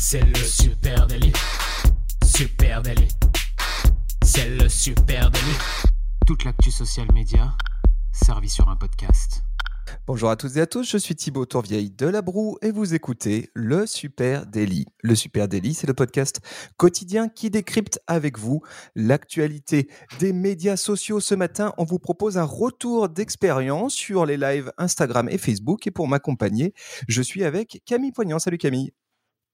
C'est le super délit. Super délit. C'est le super délit. Toute l'actu social média servie sur un podcast. Bonjour à toutes et à tous, je suis Thibaut Tourvieille de La Broue et vous écoutez le Super Daily. Le Super Daily, c'est le podcast quotidien qui décrypte avec vous l'actualité des médias sociaux. Ce matin, on vous propose un retour d'expérience sur les lives Instagram et Facebook et pour m'accompagner, je suis avec Camille Poignant. Salut Camille.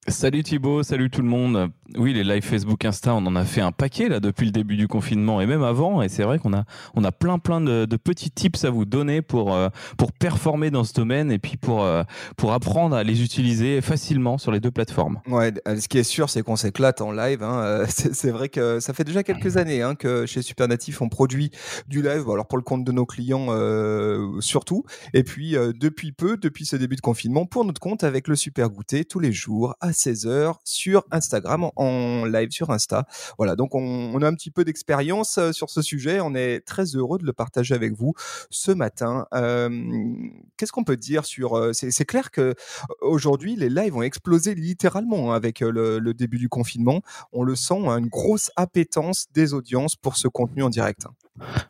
Salut Thibaut, salut tout le monde. Oui, les lives Facebook, Insta, on en a fait un paquet là depuis le début du confinement et même avant. Et c'est vrai qu'on a, on a plein plein de, petits tips à vous donner pour, euh, pour performer dans ce domaine et puis pour, euh, pour apprendre à les utiliser facilement sur les deux plateformes. Ouais, euh, ce qui est sûr, c'est qu'on s'éclate en live. Hein. C'est vrai que ça fait déjà quelques années hein, que chez Supernatif, on produit du live. alors pour le compte de nos clients surtout. Et puis depuis peu, depuis ce début de confinement, pour notre compte avec le Super Goûter tous les jours 16h sur Instagram, en live sur Insta. Voilà, donc on, a un petit peu d'expérience euh, sur ce sujet. On est très heureux de le partager avec vous ce matin. Euh, qu'est-ce qu'on peut dire sur... Euh, c'est clair que aujourd'hui, les lives ont explosé littéralement hein, avec le, début du confinement. On le sent, hein, une grosse appétence des audiences pour ce contenu en direct.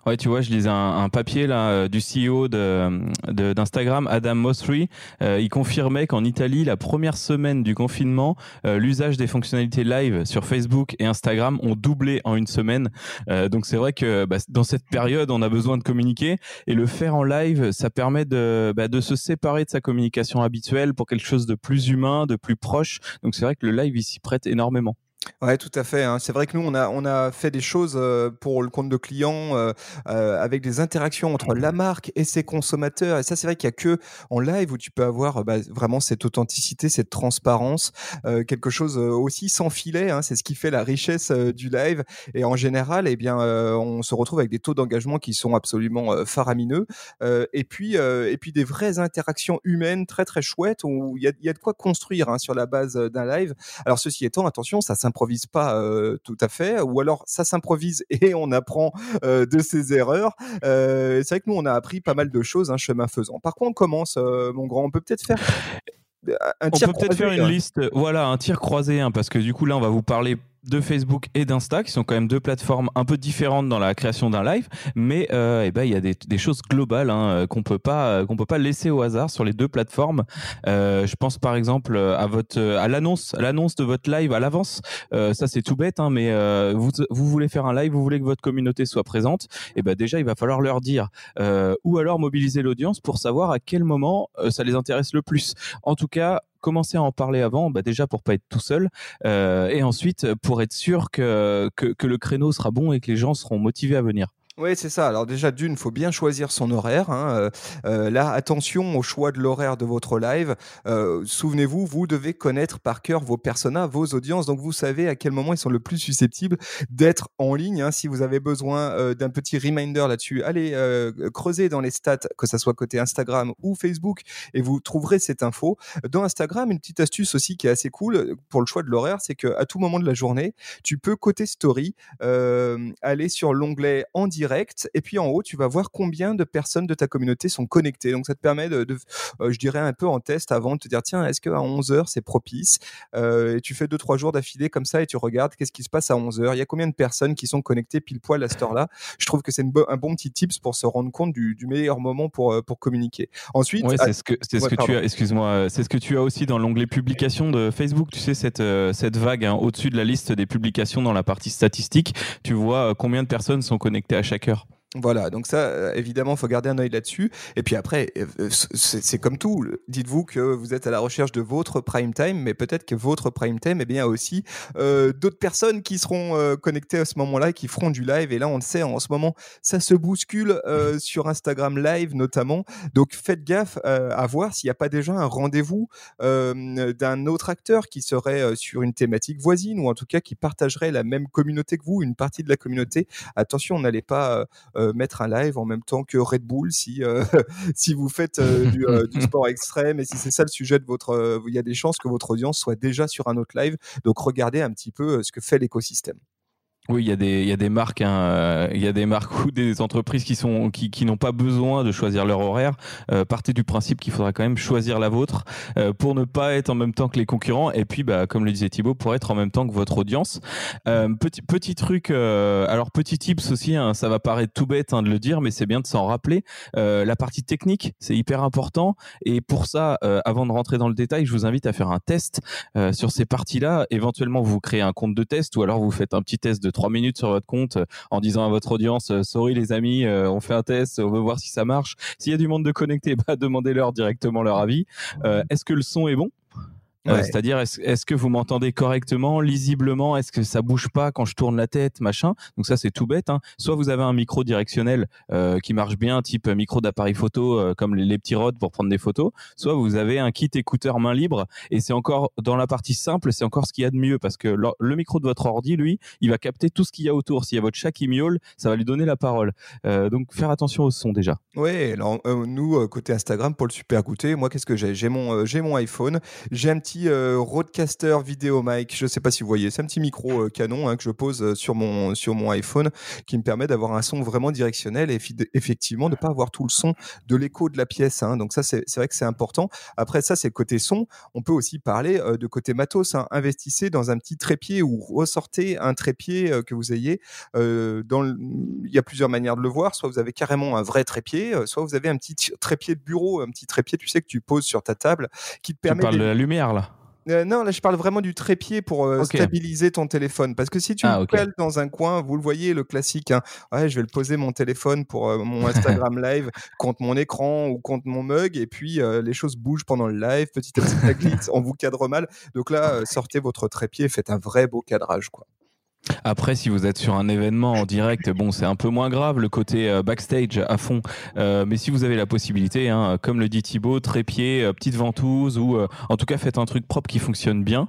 Ouais, tu vois, je lisais un, papier là du CEO de d'Instagram, Adam Mosseri. il confirmait qu'en Italie, la première semaine du confinement euh, l'usage des fonctionnalités live sur Facebook et Instagram ont doublé en une semaine. Euh, donc c'est vrai que bah, dans cette période, on a besoin de communiquer et le faire en live, ça permet de, bah, de se séparer de sa communication habituelle pour quelque chose de plus humain, de plus proche. Donc c'est vrai que le live, il s'y prête énormément. Ouais, tout à fait. Hein. C'est vrai que nous, on a, on a fait des choses euh, pour le compte de clients euh, euh, avec des interactions entre la marque et ses consommateurs. Et ça, c'est vrai qu'il y a que en live où tu peux avoir bah, vraiment cette authenticité, cette transparence, quelque chose aussi sans filet. Hein. C'est ce qui fait la richesse du live. Et en général, eh bien, on se retrouve avec des taux d'engagement qui sont absolument faramineux. et puis, et puis des vraies interactions humaines très très chouettes où il y a, y a, de quoi construire hein, sur la base d'un live. Alors ceci étant, attention, ça s'improvise pas euh, tout à fait, ou alors ça s'improvise et on apprend euh, de ses erreurs. C'est vrai que nous, on a appris pas mal de choses, un hein, chemin faisant. Par contre, on commence, mon grand, on peut peut-être faire un tir on peut peut-être faire une liste, voilà, un tir croisé, hein, parce que du coup là, on va vous parler de Facebook et d'Insta, qui sont quand même deux plateformes un peu différentes dans la création d'un live, mais euh, eh ben il y a des, des choses globales hein, euh, qu'on peut pas euh, qu'on peut pas laisser au hasard sur les deux plateformes. Euh, je pense par exemple à votre à l'annonce l'annonce de votre live à l'avance. Euh, ça c'est tout bête, hein, mais vous vous voulez faire un live, vous voulez que votre communauté soit présente, et eh ben déjà il va falloir leur dire ou alors mobiliser l'audience pour savoir à quel moment ça les intéresse le plus. En tout cas commencer à en parler avant, bah déjà pour pas être tout seul, euh, et ensuite pour être sûr que, que, que le créneau sera bon et que les gens seront motivés à venir. Oui, c'est ça. Alors déjà, d'une, faut bien choisir son horaire. Hein. Euh, euh, là, attention au choix de l'horaire de votre live. Euh, souvenez-vous, vous devez connaître par cœur vos personas, vos audiences. Donc, vous savez à quel moment ils sont le plus susceptibles d'être en ligne. Hein. Si vous avez besoin d'un petit reminder là-dessus, allez creuser dans les stats, que ça soit côté Instagram ou Facebook, et vous trouverez cette info. Dans Instagram, une petite astuce aussi qui est assez cool pour le choix de l'horaire, c'est qu'à tout moment de la journée, tu peux côté story aller sur l'onglet en direct direct. Et puis en haut, tu vas voir combien de personnes de ta communauté sont connectées. Donc ça te permet de, euh, je dirais, un peu en test avant de te dire, tiens, est-ce qu'à 11 heures, c'est propice euh, Et tu fais deux, trois jours d'affilée comme ça et tu regardes qu'est-ce qui se passe à 11 heures. Il y a combien de personnes qui sont connectées pile poil à cette heure-là? Je trouve que c'est un bon petit tips pour se rendre compte du, meilleur moment pour, euh, pour communiquer. Ensuite, c'est ce que, c'est ce que tu as, excuse-moi, c'est ce que tu as aussi dans l'onglet publication de Facebook. Tu sais, cette, cette vague hein, au-dessus de la liste des publications dans la partie statistique, tu vois combien de personnes sont connectées à chaque heure. Voilà, donc ça, euh, évidemment, faut garder un œil là-dessus. Et puis après, euh, euh, c'est comme tout. Dites-vous que vous êtes à la recherche de votre prime time, mais peut-être que votre prime time, eh bien, aussi euh, d'autres personnes qui seront connectées à ce moment-là et qui feront du live. Et là, on le sait, en ce moment, ça se bouscule euh, sur Instagram Live notamment. Donc, faites gaffe à voir s'il n'y a pas déjà un rendez-vous d'un autre acteur qui serait sur une thématique voisine ou en tout cas qui partagerait la même communauté que vous, une partie de la communauté. Attention, n'allez pas mettre un live en même temps que Red Bull si euh, si vous faites euh, du, du, sport extrême et si c'est ça le sujet de votre il y a des chances que votre audience soit déjà sur un autre live. Donc regardez un petit peu ce que fait l'écosystème Oui, il y a des, il y a des marques, hein, euh, il y a des marques ou des entreprises qui sont, qui, qui n'ont pas besoin de choisir leur horaire. Euh, partez du principe qu'il faudra quand même choisir la vôtre euh, pour ne pas être en même temps que les concurrents. Et puis, bah, comme le disait Thibaut, pour être en même temps que votre audience. petit, petit truc, alors petit tips aussi. Hein, ça va paraître tout bête hein, de le dire, mais c'est bien de s'en rappeler. la partie technique, c'est hyper important. Et pour ça, avant de rentrer dans le détail, je vous invite à faire un test sur ces parties-là. Éventuellement, vous créez un compte de test ou alors vous faites un petit test de trois minutes sur votre compte euh, en disant à votre audience euh, sorry les amis, euh, on fait un test, on veut voir si ça marche. S'il y a du monde de connecté, bah, demandez-leur directement leur avis. Est-ce que le son est bon? C'est-à-dire, est-ce, que vous m'entendez correctement, lisiblement? Est-ce que ça bouge pas quand je tourne la tête, machin? Donc ça, c'est tout bête. Hein. Soit vous avez un micro directionnel euh, qui marche bien, type micro d'appareil photo, euh, comme les, petits rods pour prendre des photos. Soit vous avez un kit écouteur main libre, et c'est encore dans la partie simple, c'est encore ce qu'il y a de mieux parce que le, micro de votre ordi, lui, il va capter tout ce qu'il y a autour. S'il y a votre chat qui miaule, ça va lui donner la parole. Euh, donc faire attention au son déjà. Oui, alors nous côté Instagram pour le super goûter, moi qu'est-ce que j'ai? J'ai mon j'ai mon iPhone, j'ai un petit euh, Roadcaster Video Mic. Je ne sais pas si vous voyez, c'est un petit micro euh, canon hein, que je pose euh, sur mon, sur mon iPhone qui me permet d'avoir un son vraiment directionnel et effectivement de ne pas avoir tout le son de l'écho de la pièce. Hein. Donc ça, c'est vrai que c'est important. Après ça, c'est côté son. On peut aussi parler de côté matos. Hein. Investissez dans un petit trépied ou ressortez un trépied que vous ayez. dans Il y a plusieurs manières de le voir. Soit vous avez carrément un vrai trépied, soit vous avez un petit trépied de bureau, un petit trépied, tu sais, que tu poses sur ta table qui te permet... Tu parles de la lumière là euh, non, là je parle vraiment du trépied pour euh, stabiliser ton téléphone. Parce que si tu ah, le dans un coin, vous le voyez, le classique, hein, ouais, je vais le poser mon téléphone pour euh, mon Instagram live contre mon écran ou contre mon mug, et puis les choses bougent pendant le live, petit à petit, ça glisse, on vous cadre mal. Donc là, sortez votre trépied, faites un vrai beau cadrage. quoi. Après, si vous êtes sur un événement en direct, bon, c'est un peu moins grave le côté euh, backstage à fond. Euh, mais si vous avez la possibilité, hein, comme le dit Thibaut, trépied, euh, petite ventouse ou en tout cas faites un truc propre qui fonctionne bien.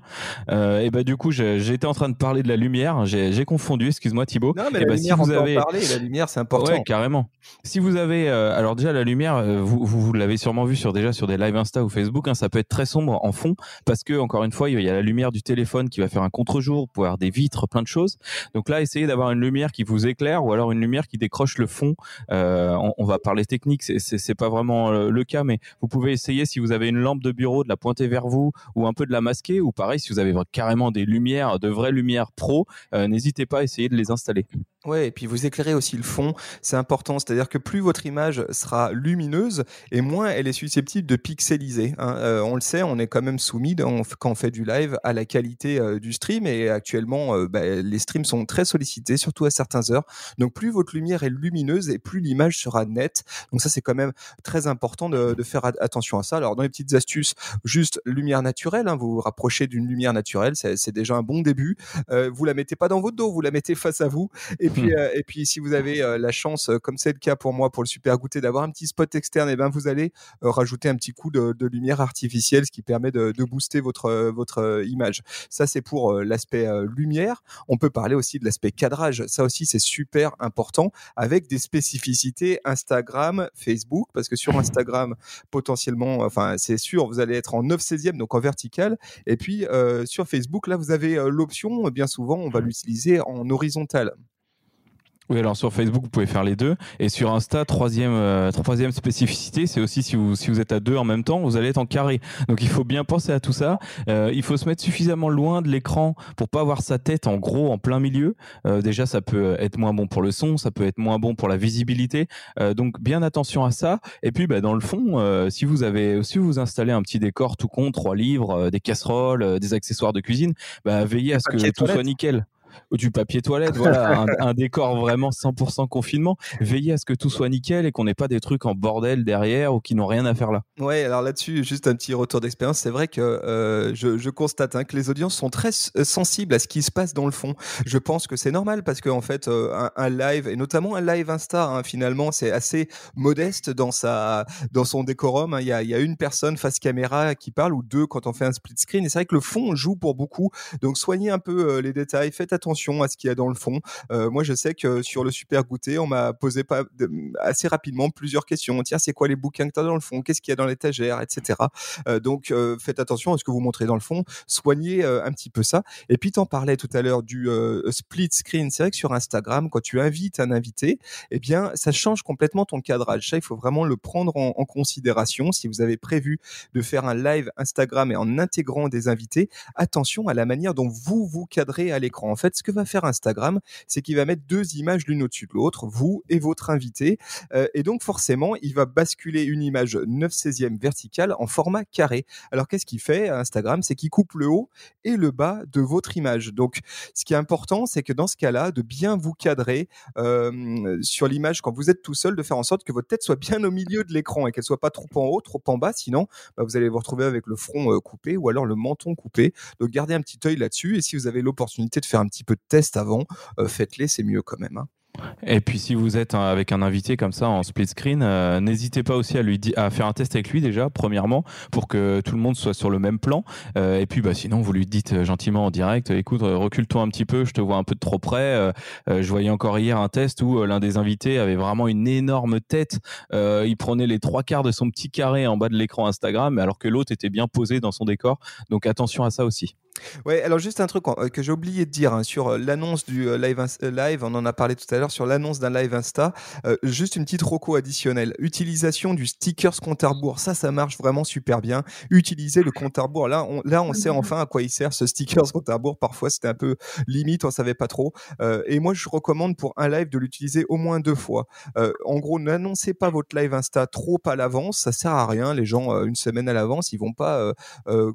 et bah du coup, j'étais en train de parler de la lumière. J'ai confondu. Excuse-moi Thibaut. Non, mais la bah, lumière, si vous avez... parler. La lumière, c'est important. Ouais, carrément. Si vous avez, alors déjà la lumière, vous, vous, l'avez sûrement vu sur déjà sur des live Insta ou Facebook, hein, ça peut être très sombre en fond parce que encore une fois, il y a la lumière du téléphone qui va faire un contre-jour, pour avoir des vitres, plein de choses. Donc là, essayez d'avoir une lumière qui vous éclaire ou alors une lumière qui décroche le fond. Euh, on, va parler technique, c'est pas vraiment euh, le cas, mais vous pouvez essayer si vous avez une lampe de bureau de la pointer vers vous ou un peu de la masquer ou pareil si vous avez carrément des lumières, de vraies lumières pro, euh, n'hésitez pas à essayer de les installer. Ouais, et puis vous éclairez aussi le fond, c'est important, c'est-à-dire que plus votre image sera lumineuse et moins elle est susceptible de pixeliser. Hein. On le sait, on est quand même soumis quand on fait du live à la qualité du stream et actuellement bah, les streams sont très sollicités, surtout à certaines heures. Donc plus votre lumière est lumineuse et plus l'image sera nette. Donc ça c'est quand même très important de, de, faire attention à ça. Alors dans les petites astuces, juste lumière naturelle, hein, vous vous rapprochez d'une lumière naturelle, c'est déjà un bon début. vous la mettez pas dans votre dos, vous la mettez face à vous et puis, hmm. euh, et puis si vous avez euh, la chance, euh, comme c'est le cas pour moi pour le super goûter, d'avoir un petit spot externe, et eh ben vous allez rajouter un petit coup de, lumière artificielle, ce qui permet de, booster votre votre image. Ça c'est pour l'aspect lumière. On peut parler aussi de l'aspect cadrage. Ça aussi c'est super important avec des spécificités Instagram, Facebook, parce que sur Instagram potentiellement, enfin c'est sûr, vous allez être en 9 16e donc en vertical. Et puis sur Facebook là vous avez l'option, bien souvent on va l'utiliser en horizontal. Oui, alors sur Facebook, vous pouvez faire les deux. Et sur Insta, troisième, euh, troisième spécificité, c'est aussi si vous, si vous êtes à deux en même temps, vous allez être en carré. Donc il faut bien penser à tout ça. Euh, il faut se mettre suffisamment loin de l'écran pour pas avoir sa tête en gros en plein milieu. Euh, déjà, ça peut être moins bon pour le son, ça peut être moins bon pour la visibilité. donc bien attention à ça. Et puis, bah, dans le fond, si vous avez, si vous installez un petit décor tout con, trois livres, des casseroles, des accessoires de cuisine, bah, veillez à ce que tout soit nickel du papier toilette, voilà, un, décor vraiment 100% confinement. Veillez à ce que tout soit nickel et qu'on n'ait pas des trucs en bordel derrière ou qui n'ont rien à faire là. Ouais, alors là-dessus, juste un petit retour d'expérience. C'est vrai que euh, je, constate hein, que les audiences sont très euh, sensibles à ce qui se passe dans le fond. Je pense que c'est normal parce qu'en en fait, euh, un, live et notamment un live Insta, hein, finalement, c'est assez modeste dans sa, dans son décorum. Hein. Il y, a, y, a, une personne face caméra qui parle ou deux quand on fait un split screen. Et c'est vrai que le fond joue pour beaucoup. Donc soignez un peu les détails, faites attention attention à ce qu'il y a dans le fond. moi, je sais que sur le super goûter, on m'a posé pas assez rapidement plusieurs questions. Tiens, c'est quoi les bouquins que tu as dans le fond? Qu'est-ce qu'il y a dans l'étagère, etc. donc, faites attention à ce que vous montrez dans le fond. Soignez un petit peu ça. Et puis, t'en parlais tout à l'heure du split screen. C'est vrai que sur Instagram, quand tu invites un invité, eh bien, ça change complètement ton cadrage. Ça, il faut vraiment le prendre en, en considération. Si vous avez prévu de faire un live Instagram et en intégrant des invités, attention à la manière dont vous vous cadrez à l'écran. En fait, ce que va faire Instagram, c'est qu'il va mettre deux images l'une au-dessus de l'autre, vous et votre invité. Euh, et donc, forcément, il va basculer une image 9 16e verticale en format carré. Alors, qu'est-ce qu'il fait Instagram? C'est qu'il coupe le haut et le bas de votre image. Donc, ce qui est important, c'est que dans ce cas-là, de bien vous cadrer euh, sur l'image quand vous êtes tout seul, de faire en sorte que votre tête soit bien au milieu de l'écran et qu'elle soit pas trop en haut, trop en bas. Sinon, bah, vous allez vous retrouver avec le front euh, coupé ou alors le menton coupé. Donc, gardez un petit œil là-dessus. Et si vous avez l'opportunité de faire un petit peu de test avant, euh, faites-les, c'est mieux quand même. Hein. Et puis si vous êtes avec un invité comme ça en split screen, euh, n'hésitez pas aussi à lui à faire un test avec lui déjà premièrement pour que tout le monde soit sur le même plan. Euh, et puis bah sinon vous lui dites gentiment en direct, écoute recule-toi un petit peu, je te vois un peu de trop près. je voyais encore hier un test où l'un des invités avait vraiment une énorme tête. il prenait les trois quarts de son petit carré en bas de l'écran Instagram alors que l'autre était bien posé dans son décor. Donc attention à ça aussi. Ouais, alors juste un truc euh, que j'ai oublié de dire hein, sur euh, l'annonce du euh, live, live, on en a parlé tout à l'heure, sur l'annonce d'un live Insta, juste une petite roco additionnelle. Utilisation du stickers compte à rebours, ça, ça marche vraiment super bien. Utiliser le compte à rebours, là, on, là, on sait enfin à quoi il sert ce stickers compte à rebours. Parfois, c'était un peu limite, on savait pas trop. et moi, je recommande pour un live de l'utiliser au moins deux fois. en gros, n'annoncez pas votre live Insta trop à l'avance, ça sert à rien. Les gens, une semaine à l'avance, ils vont pas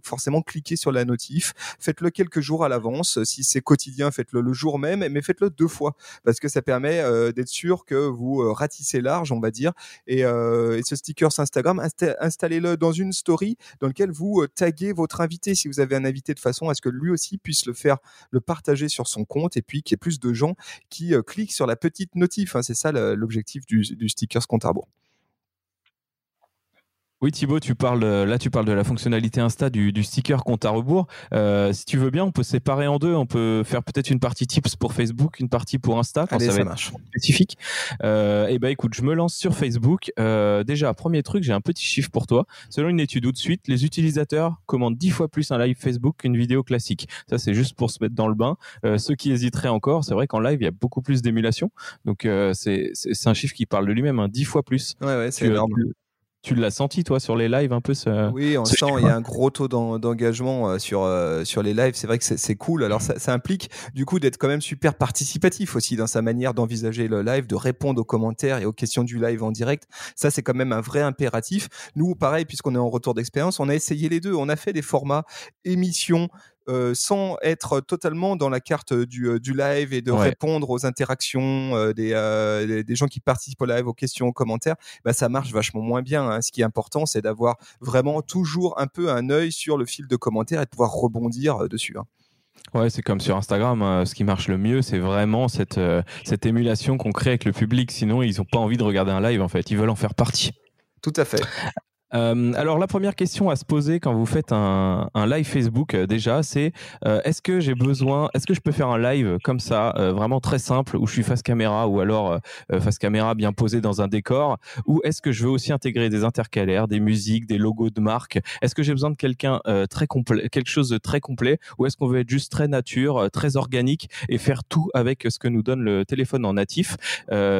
forcément cliquer sur la notif faites-le quelques jours à l'avance. Si c'est quotidien, faites-le le jour même, mais faites-le deux fois parce que ça permet euh, d'être sûr que vous euh, ratissez large, on va dire. Et, euh, ce sticker Instagram, installez-le dans une story dans laquelle vous taguez votre invité si vous avez un invité de façon à ce que lui aussi puisse le faire, le partager sur son compte et puis qu'il y ait plus de gens qui cliquent sur la petite notif. Hein. C'est ça l'objectif du, sticker compte à oui Thibaut, tu parles là tu parles de la fonctionnalité Insta du, sticker compte à rebours. Euh, si tu veux bien, on peut séparer en deux. On peut faire peut-être une partie tips pour Facebook, une partie pour Insta quand ça, va marche. spécifique. Euh, et eh ben écoute, je me lance sur Facebook. Euh, déjà, premier truc, j'ai un petit chiffre pour toi. Selon une étude tout de suite, les utilisateurs commandent dix fois plus un live Facebook qu'une vidéo classique. Ça c'est juste pour se mettre dans le bain. Euh, ceux qui hésiteraient encore, c'est vrai qu'en live il y a beaucoup plus d'émulation. Donc euh, c'est un chiffre qui parle de lui-même, hein, dix fois plus. Ouais ouais, c'est énorme. Tu l'as senti toi sur les lives un peu ce, Oui, on sent il y a un gros taux d'engagement euh, sur euh, sur les lives. C'est vrai que c'est cool. Alors ça, ça, implique du coup d'être quand même super participatif aussi dans sa manière d'envisager le live, de répondre aux commentaires et aux questions du live en direct. Ça c'est quand même un vrai impératif. Nous, pareil, puisqu'on est en retour d'expérience, on a essayé les deux. On a fait des formats émissions euh, sans être totalement dans la carte du, euh, du live et de répondre aux interactions euh, des, des, gens qui participent au live, aux questions, aux commentaires, bah, ça marche vachement moins bien. Hein. Ce qui est important, c'est d'avoir vraiment toujours un peu un œil sur le fil de commentaires et de pouvoir rebondir dessus. Hein. Ouais, c'est comme sur Instagram. Hein. ce qui marche le mieux, c'est vraiment cette, cette émulation qu'on crée avec le public. Sinon, ils n'ont pas envie de regarder un live, en fait. Ils veulent en faire partie. Tout à fait. Euh, alors la première question à se poser quand vous faites un, un live Facebook euh, déjà, c'est euh, est-ce que j'ai besoin, est-ce que je peux faire un live comme ça, euh, vraiment très simple, où je suis face caméra ou alors euh, face caméra bien posé dans un décor, ou est-ce que je veux aussi intégrer des intercalaires, des musiques, des logos de marque? Est-ce que j'ai besoin de quelqu'un très complet, quelque chose de très complet, ou est-ce qu'on veut être juste très nature, très organique et faire tout avec ce que nous donne le téléphone en natif?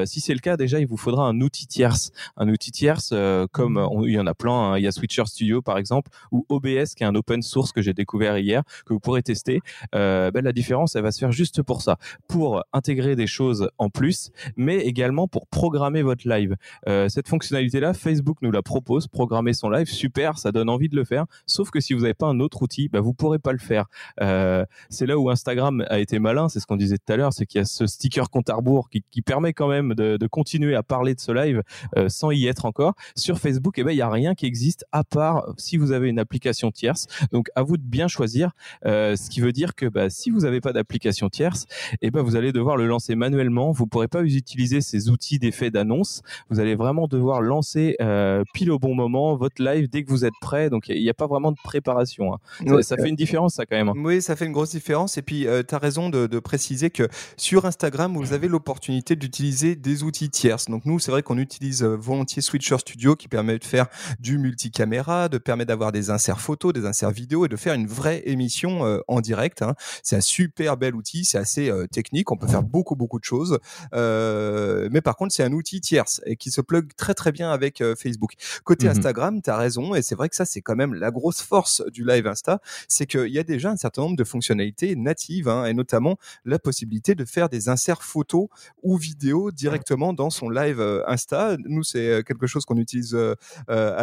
Si c'est le cas, déjà il vous faudra un outil tierce, un outil tierce comme on, il y en a Hein. Il y a Switcher Studio par exemple ou OBS qui est un open source que j'ai découvert hier que vous pourrez tester. Euh, ben, la différence, elle va se faire juste pour ça, pour intégrer des choses en plus, mais également pour programmer votre live. Euh, cette fonctionnalité-là, Facebook nous la propose, programmer son live, super, ça donne envie de le faire. Sauf que si vous n'avez pas un autre outil, ben, vous pourrez pas le faire. Euh, c'est là où Instagram a été malin, c'est ce qu'on disait tout à l'heure, c'est qu'il y a ce sticker compte à rebours qui, permet quand même de, continuer à parler de ce live sans y être encore. Sur Facebook, eh ben il y a rien qui existe à part si vous avez une application tierce. Donc à vous de bien choisir. ce qui veut dire que bah, si vous n'avez pas d'application tierce, et eh ben vous allez devoir le lancer manuellement. Vous pourrez pas utiliser ces outils d'effet d'annonce. Vous allez vraiment devoir lancer pile au bon moment votre live dès que vous êtes prêt. Donc il n'y a, pas vraiment de préparation. Hein. Ça, fait une différence ça quand même. Hein. Oui, ça fait une grosse différence. Et puis tu as raison de, de préciser que sur Instagram, vous avez l'opportunité d'utiliser des outils tierces. Donc nous, c'est vrai qu'on utilise euh, volontiers Switcher Studio qui permet de faire du multicaméra, de permettre d'avoir des inserts photos, des inserts vidéo et de faire une vraie émission euh, en direct. Hein. C'est un super bel outil, c'est assez euh, technique, on peut faire beaucoup beaucoup de choses. mais par contre, c'est un outil tierce et qui se plug très très bien avec Facebook. Côté mmh Instagram, tu as raison et c'est vrai que ça c'est quand même la grosse force du live Insta, c'est qu'il y a déjà un certain nombre de fonctionnalités natives hein, et notamment la possibilité de faire des inserts photos ou vidéos directement dans son live euh, Insta. Nous, c'est euh, quelque chose qu'on utilise euh,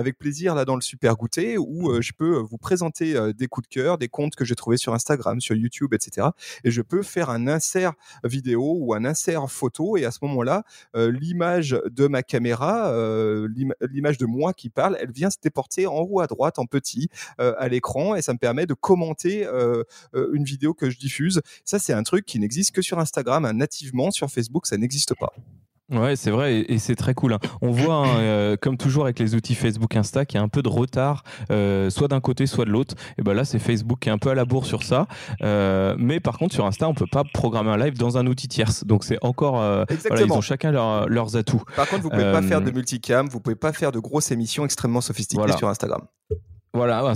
avec plaisir là dans le Super Goûter où je peux vous présenter des coups de cœur, des comptes que j'ai trouvés sur Instagram, sur YouTube, etc. Et je peux faire un insert vidéo ou un insert photo et à ce moment-là, l'image de ma caméra, l'image de moi qui parle, elle vient se déporter en haut à droite en petit à l'écran et ça me permet de commenter une vidéo que je diffuse. Ça, c'est un truc qui n'existe que sur Instagram, hein. nativement sur Facebook, ça n'existe pas. Ouais, c'est vrai, et, c'est très cool. Hein. On voit, hein, euh, comme toujours avec les outils Facebook Insta, qu'il y a un peu de retard, euh, soit d'un côté, soit de l'autre. Et ben là, c'est Facebook qui est un peu à la bourre sur ça. Euh, mais par contre, sur Insta, on peut pas programmer un live dans un outil tierce. Donc c'est encore, voilà, ils ont chacun leurs atouts. Par contre, vous pouvez pas faire de multicam, vous pouvez pas faire de grosses émissions extrêmement sophistiquées sur Instagram. Voilà,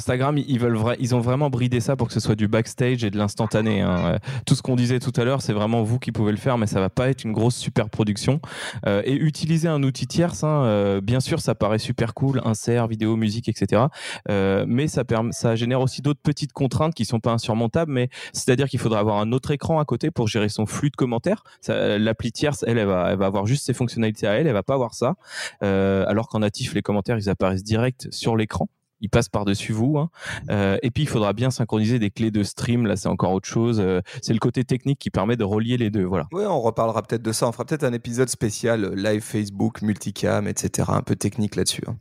ils veulent ils ont vraiment bridé ça pour que ce soit du backstage et de l'instantané. Hein. Tout ce qu'on disait tout à l'heure, c'est vraiment vous qui pouvez le faire, mais ça va pas être une grosse super production. Euh, et utiliser un outil tierce, hein, euh, bien sûr, ça paraît super cool, insert, vidéo, musique, etc. Euh, mais ça, ça génère aussi d'autres petites contraintes qui sont pas insurmontables. Mais c'est-à-dire qu'il faudra avoir un autre écran à côté pour gérer son flux de commentaires. L'appli tierce, elle, elle va, elle va avoir juste ses fonctionnalités à elle, elle va pas avoir ça. alors qu'en natif, les commentaires, ils apparaissent direct sur l'écran il passe par-dessus vous. Hein. Euh, et puis, il faudra bien synchroniser des clés de stream. Là, c'est encore autre chose. Euh, c'est le côté technique qui permet de relier les deux. Voilà. Oui, on reparlera peut-être de ça. On fera peut-être un épisode spécial euh, live Facebook, multicam, etc. Un peu technique là-dessus. Hein.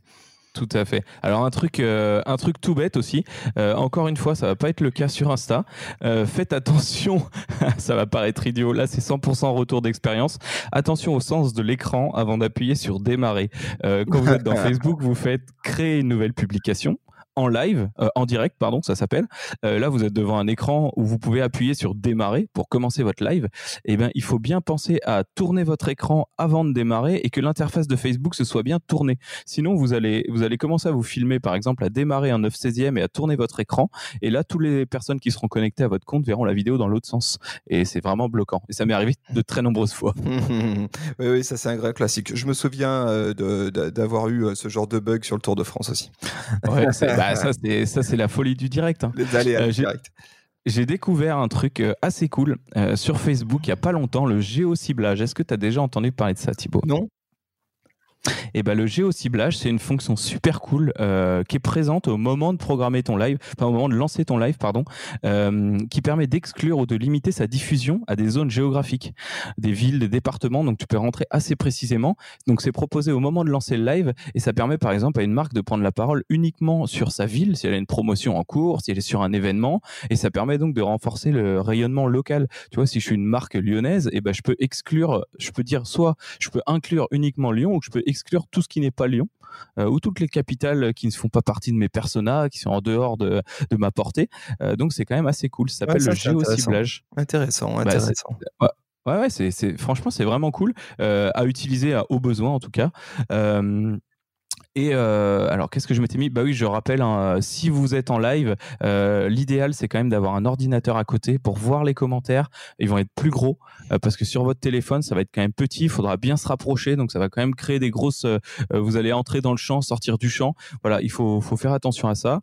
Tout à fait. Alors un truc, euh, un truc tout bête aussi. Euh, encore une fois, ça va pas être le cas sur Insta. Euh, faites attention. ça va paraître idiot. Là, c'est 100% retour d'expérience. Attention au sens de l'écran avant d'appuyer sur démarrer. quand vous êtes dans Facebook, vous faites créer une nouvelle publication en live, euh, en direct, pardon, ça s'appelle. Euh, là, vous êtes devant un écran où vous pouvez appuyer sur démarrer pour commencer votre live. Eh bien, il faut bien penser à tourner votre écran avant de démarrer et que l'interface de Facebook se soit bien tournée. Sinon, vous allez, vous allez commencer à vous filmer, par exemple, à démarrer un 9 16e et à tourner votre écran. Et là, toutes les personnes qui seront connectées à votre compte verront la vidéo dans l'autre sens. Et c'est vraiment bloquant. Et ça m'est arrivé de très nombreuses fois. oui, oui, ça c'est un vrai classique. Je me souviens euh, d'avoir eu ce genre de bug sur le Tour de France aussi. Ouais, bah, ça, c'est, ça, c'est la folie du direct. Hein. Euh, j'ai, découvert un truc euh, assez cool euh, sur Facebook il n'y a pas longtemps, le géociblage. Est-ce que tu as déjà entendu parler de ça, Thibaut? Non. Et ben le géociblage, c'est une fonction super cool euh, qui est présente au moment de programmer ton live, enfin au moment de lancer ton live, pardon, euh, qui permet d'exclure ou de limiter sa diffusion à des zones géographiques, des villes, des départements. Donc tu peux rentrer assez précisément. Donc c'est proposé au moment de lancer le live et ça permet par exemple à une marque de prendre la parole uniquement sur sa ville, si elle a une promotion en cours, si elle est sur un événement, et ça permet donc de renforcer le rayonnement local. Tu vois, si je suis une marque lyonnaise, et eh ben je peux exclure, je peux dire soit je peux inclure uniquement Lyon ou je peux exclure tout ce qui n'est pas Lyon. Euh, ou toutes les capitales qui ne font pas partie de mes personas, qui sont en dehors de, de ma portée. Euh, donc c'est quand même assez cool. Ça s'appelle le géociblage. Intéressant, bah, intéressant. ouais. ouais, c'est, franchement, c'est vraiment cool euh, à utiliser à, au besoin en tout cas. Et euh, alors, qu'est-ce que je m'étais mis? Bah oui, je rappelle, hein, si vous êtes en live, euh, l'idéal c'est quand même d'avoir un ordinateur à côté pour voir les commentaires. Ils vont être plus gros euh, parce que sur votre téléphone, ça va être quand même petit. Il faudra bien se rapprocher, donc ça va quand même créer des grosses. vous allez entrer dans le champ, sortir du champ. Voilà, il faut, faut faire attention à ça.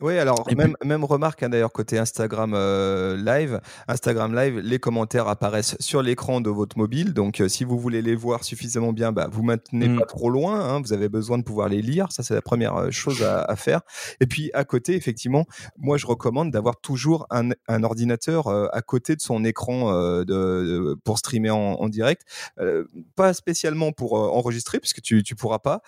Oui, alors même, même remarque hein, d'ailleurs côté Instagram euh, Live. Instagram Live, les commentaires apparaissent sur l'écran de votre mobile. Donc euh, si vous voulez les voir suffisamment bien, bah, vous maintenez mmh. pas trop loin. Hein, vous avez besoin de pouvoir les lire. Ça, c'est la première euh, chose à, à, faire. Et puis à côté, effectivement, moi je recommande d'avoir toujours un, un ordinateur à côté de son écran de, pour streamer en, en direct. pas spécialement pour enregistrer, puisque tu, tu pourras pas.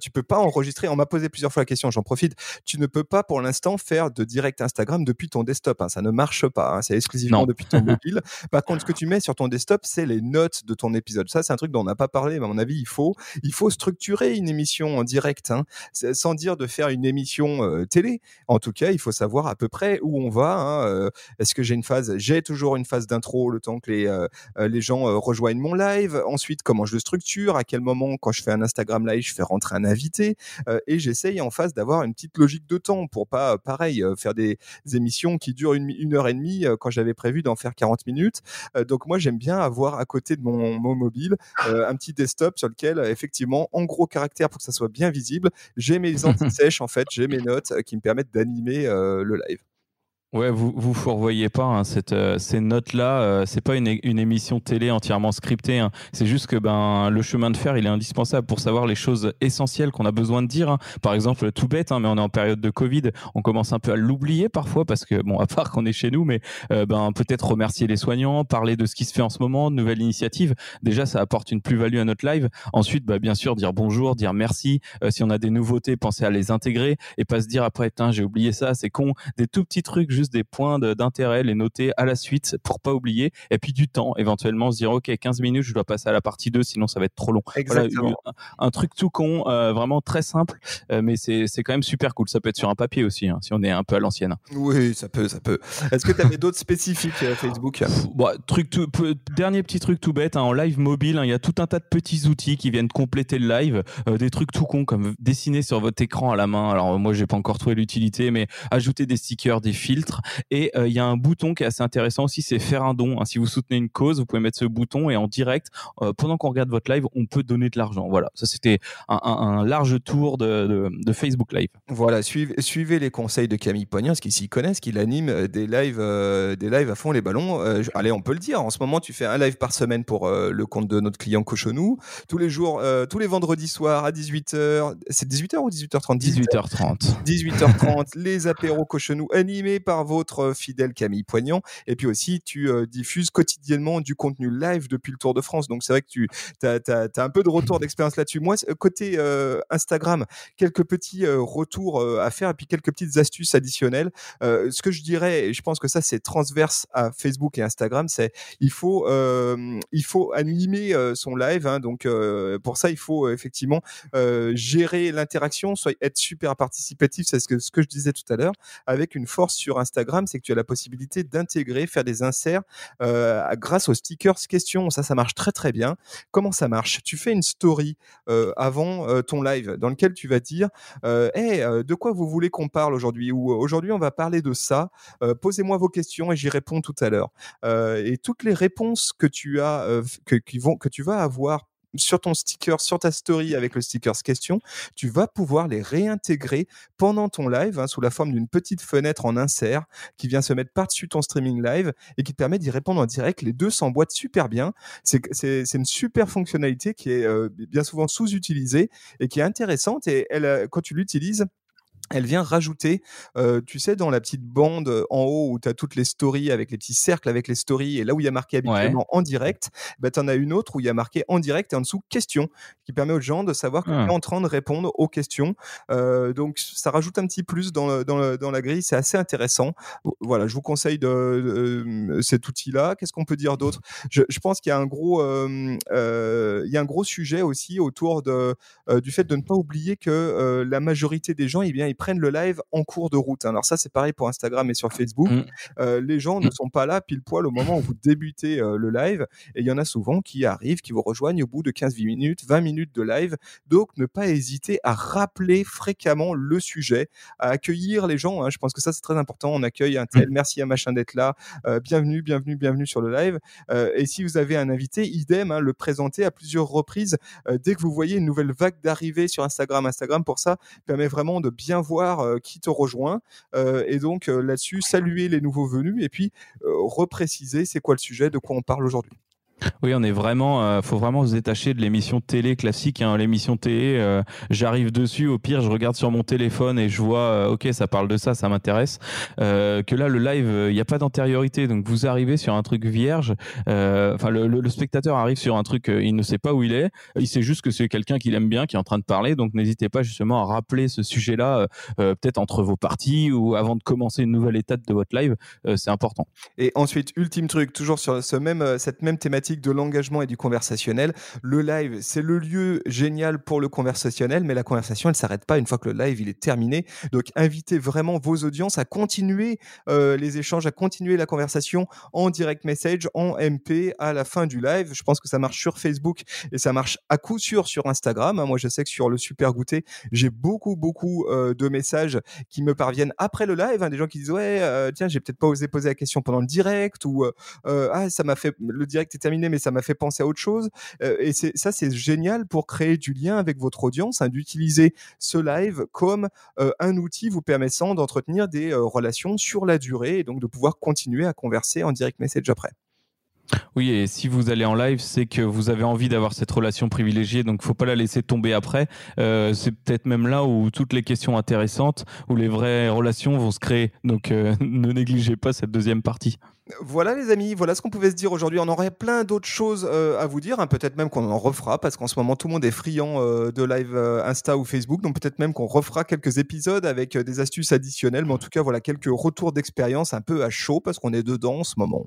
tu peux pas enregistrer. On m'a posé plusieurs fois la question, j'en profite. Tu ne peux pas pour l'instant faire de direct Instagram depuis ton desktop. Hein. Ça ne marche pas. Hein. C'est exclusivement depuis ton mobile. Par contre, ce que tu mets sur ton desktop, c'est les notes de ton épisode. Ça, c'est un truc dont on n'a pas parlé, mais à mon avis, il faut, il faut structurer une émission en direct, hein. sans dire de faire une émission euh, télé. En tout cas, il faut savoir à peu près où on va. Euh. Est-ce que j'ai une phase J'ai toujours une phase d'intro le temps que les, euh, les gens rejoignent mon live. Ensuite, comment je le structure À quel moment, quand je fais un Instagram live, je fais rentrer un invité Et j'essaye en face d'avoir une petite logique de temps pour pas pareil, faire des, émissions qui durent une, heure et demie quand j'avais prévu d'en faire 40 minutes. Donc moi, j'aime bien avoir à côté de mon, mobile un petit desktop sur lequel, effectivement, en gros caractère pour que ça soit bien visible, j'ai mes anti-sèches, en fait, j'ai mes notes qui me permettent d'animer le live. Ouais, vous vous fourvoyez pas hein, cette, euh, ces notes-là. Euh, c'est pas une, une, émission télé entièrement scriptée. Hein. C'est juste que ben le chemin de fer, il est indispensable pour savoir les choses essentielles qu'on a besoin de dire. Hein. Par exemple, tout bête, hein, mais on est en période de Covid, on commence un peu à l'oublier parfois parce que bon, à part qu'on est chez nous, mais euh, ben peut-être remercier les soignants, parler de ce qui se fait en ce moment, de nouvelles initiatives. Déjà, ça apporte une plus-value à notre live. Ensuite, bah, bien sûr, dire bonjour, dire merci. si on a des nouveautés, penser à les intégrer et pas se dire après, j'ai oublié ça, c'est con. Des tout petits trucs des points d'intérêt, les noter à la suite pour pas oublier. Et puis du temps, éventuellement se dire, OK, 15 minutes, je dois passer à la partie 2, sinon ça va être trop long. Exactement. un, truc tout con, euh, vraiment très simple, euh, mais c'est quand même super cool. Ça peut être sur un papier aussi, hein, si on est un peu à l'ancienne. Oui, ça peut, ça peut. Est-ce que tu avais d'autres spécifiques euh, Facebook? Bon, truc tout, Dernier petit truc tout bête, hein, en live mobile, hein, il y a tout un tas de petits outils qui viennent compléter le live, des trucs tout cons comme dessiner sur votre écran à la main. Alors moi, j'ai pas encore trouvé l'utilité, mais ajouter des stickers, des filtres, et euh, il y a un bouton qui est assez intéressant aussi, c'est faire un don. Hein. Si vous soutenez une cause, vous pouvez mettre ce bouton et en direct, euh, pendant qu'on regarde votre live, on peut donner de l'argent. Voilà, ça c'était un, large tour de, Facebook Live. Voilà, suivez, suivez les conseils de Camille Pognon, parce qu'il s'y connaît, qu'il anime euh, des lives, des lives à fond les ballons. allez, on peut le dire. En ce moment, tu fais un live par semaine pour le compte de notre client Cochonou. Tous les jours, tous les vendredis soirs à 18h. C'est 18h ou 18h30 18h30. 18h30, les apéros Cochonou animés par votre fidèle Camille Poignant. Et puis aussi, tu euh, diffuses quotidiennement du contenu live depuis le Tour de France. Donc c'est vrai que tu as, un peu de retour d'expérience là-dessus. Moi, côté euh, Instagram, quelques petits euh, retours à faire et puis quelques petites astuces additionnelles. ce que je dirais, et je pense que ça c'est transverse à Facebook et Instagram, c'est il faut il faut animer son live. Hein. donc pour ça, il faut effectivement gérer l'interaction, soit être super participatif, c'est ce que, ce que je disais tout à l'heure, avec une force sur Instagram, c'est que tu as la possibilité d'intégrer, faire des inserts euh, grâce aux stickers questions. Ça, ça marche très très bien. Comment ça marche? Tu fais une story euh, avant euh, ton live dans lequel tu vas dire hey, de quoi vous voulez qu'on parle aujourd'hui? Ou aujourd'hui, on va parler de ça. Posez-moi vos questions et j'y réponds tout à l'heure. et toutes les réponses que tu as, que, qui vont, que tu vas avoir sur ton sticker, sur ta story avec le sticker question, tu vas pouvoir les réintégrer pendant ton live hein, sous la forme d'une petite fenêtre en insert qui vient se mettre par-dessus ton streaming live et qui te permet d'y répondre en direct. Les deux s'emboîtent super bien. C'est une super fonctionnalité qui est euh, bien souvent sous-utilisée et qui est intéressante. Et elle, euh, quand tu l'utilises, elle vient rajouter, euh, tu sais, dans la petite bande en haut où tu as toutes les stories avec les petits cercles avec les stories et là où il y a marqué habituellement en direct, bah, tu en as une autre où il y a marqué en direct et en dessous question qui permet aux gens de savoir qu'on ah. est en train de répondre aux questions. Euh, donc ça rajoute un petit plus dans, dans, dans la grille, c'est assez intéressant. Voilà, je vous conseille de, cet outil-là. Qu'est-ce qu'on peut dire d'autre? Je, je, pense qu'il y a un gros, il y a un gros sujet aussi autour de, du fait de ne pas oublier que la majorité des gens, eh bien, ils prennent le live en cours de route. Alors ça, c'est pareil pour Instagram et sur Facebook. Mmh. Euh, les gens ne mmh. sont pas là pile poil au moment où vous débutez euh, le live. Et il y en a souvent qui arrivent, qui vous rejoignent au bout de 15 minutes, 20 minutes de live. Donc, ne pas hésiter à rappeler fréquemment le sujet, à accueillir les gens. Hein. Je pense que ça, c'est très important. On accueille un tel, mmh. merci à machin d'être là, euh, bienvenue, bienvenue, bienvenue sur le live. et si vous avez un invité, idem, hein, le présenter à plusieurs reprises dès que vous voyez une nouvelle vague d'arrivée sur Instagram. Instagram, pour ça, permet vraiment de bien voir qui te rejoint. et donc là-dessus, saluer les nouveaux venus et puis repréciser c'est quoi le sujet, de quoi on parle aujourd'hui. Oui, on est vraiment, euh, faut vraiment se détacher de l'émission télé classique. Hein. L'émission télé, euh, j'arrive dessus, au pire, je regarde sur mon téléphone et je vois, euh, ok, ça parle de ça, ça m'intéresse. que là, le live, il n'y a pas d'antériorité, donc vous arrivez sur un truc vierge. Enfin, le, spectateur arrive sur un truc, il ne sait pas où il est, il sait juste que c'est quelqu'un qu'il aime bien, qui est en train de parler. Donc n'hésitez pas justement à rappeler ce sujet-là, peut-être entre vos parties ou avant de commencer une nouvelle étape de votre live, c'est important. Et ensuite, ultime truc, toujours sur ce même, cette même thématique de l'engagement et du conversationnel. Le live, c'est le lieu génial pour le conversationnel, mais la conversation, elle s'arrête pas une fois que le live il est terminé. Donc, invitez vraiment vos audiences à continuer euh, les échanges, à continuer la conversation en direct message, en MP à la fin du live. Je pense que ça marche sur Facebook et ça marche à coup sûr sur Instagram. Hein. Moi, je sais que sur le super goûter, j'ai beaucoup, beaucoup euh, de messages qui me parviennent après le live. Hein. des gens qui disent ouais, euh, tiens, j'ai peut-être pas osé poser la question pendant le direct ou ah, ça m'a fait le direct est terminé mais ça m'a fait penser à autre chose. Euh, et ça, c'est génial pour créer du lien avec votre audience, hein, d'utiliser ce live comme euh, un outil vous permettant d'entretenir des euh, relations sur la durée et donc de pouvoir continuer à converser en direct message après. Oui, et si vous allez en live, c'est que vous avez envie d'avoir cette relation privilégiée, donc faut pas la laisser tomber après. Euh, c'est peut-être même là où toutes les questions intéressantes, où les vraies relations vont se créer. Donc euh, ne négligez pas cette deuxième partie. Voilà les amis, voilà ce qu'on pouvait se dire aujourd'hui. On aurait plein d'autres choses euh, à vous dire, hein. peut-être même qu'on en refera, parce qu'en ce moment tout le monde est friand de live Insta ou Facebook, donc peut-être même qu'on refera quelques épisodes avec des astuces additionnelles, mais en tout cas voilà quelques retours d'expérience un peu à chaud, parce qu'on est dedans en ce moment.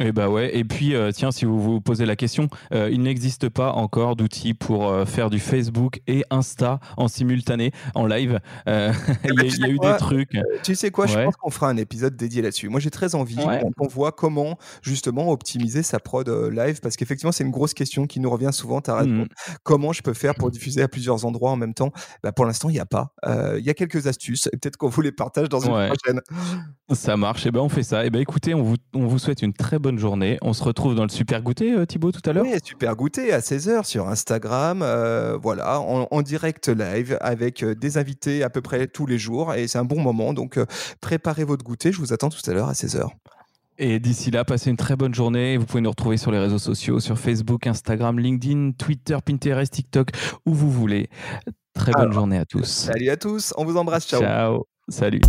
Et bah ouais. Et puis euh, tiens, si vous vous posez la question, euh, il n'existe pas encore d'outils pour euh, faire du Facebook et Insta en simultané, en live. il y a, eu des trucs. Tu sais quoi Je pense qu'on fera un épisode dédié là-dessus. Moi, j'ai très envie qu'on voit comment justement optimiser sa prod live, parce qu'effectivement, c'est une grosse question qui nous revient souvent. Mmh. Comment je peux faire pour diffuser à plusieurs endroits en même temps bah, Pour l'instant, il n'y a pas. Il y a quelques astuces. Peut-être qu'on vous les partage dans une prochaine. Ça marche. Et ben on fait ça. Et ben écoutez, on vous, on vous souhaite une très bonne journée. On se retrouve dans le super goûter, euh, Thibaut, tout à l'heure Oui, super goûter à 16h sur Instagram. Euh, voilà, en, direct live avec euh, des invités à peu près tous les jours. Et c'est un bon moment. Donc, préparez votre goûter. Je vous attends tout à l'heure à 16h. Et d'ici là, passez une très bonne journée. Vous pouvez nous retrouver sur les réseaux sociaux, sur Facebook, Instagram, LinkedIn, Twitter, Pinterest, TikTok, où vous voulez. Très bonne journée à tous. Salut à tous. On vous embrasse. Ciao. Ciao. Salut.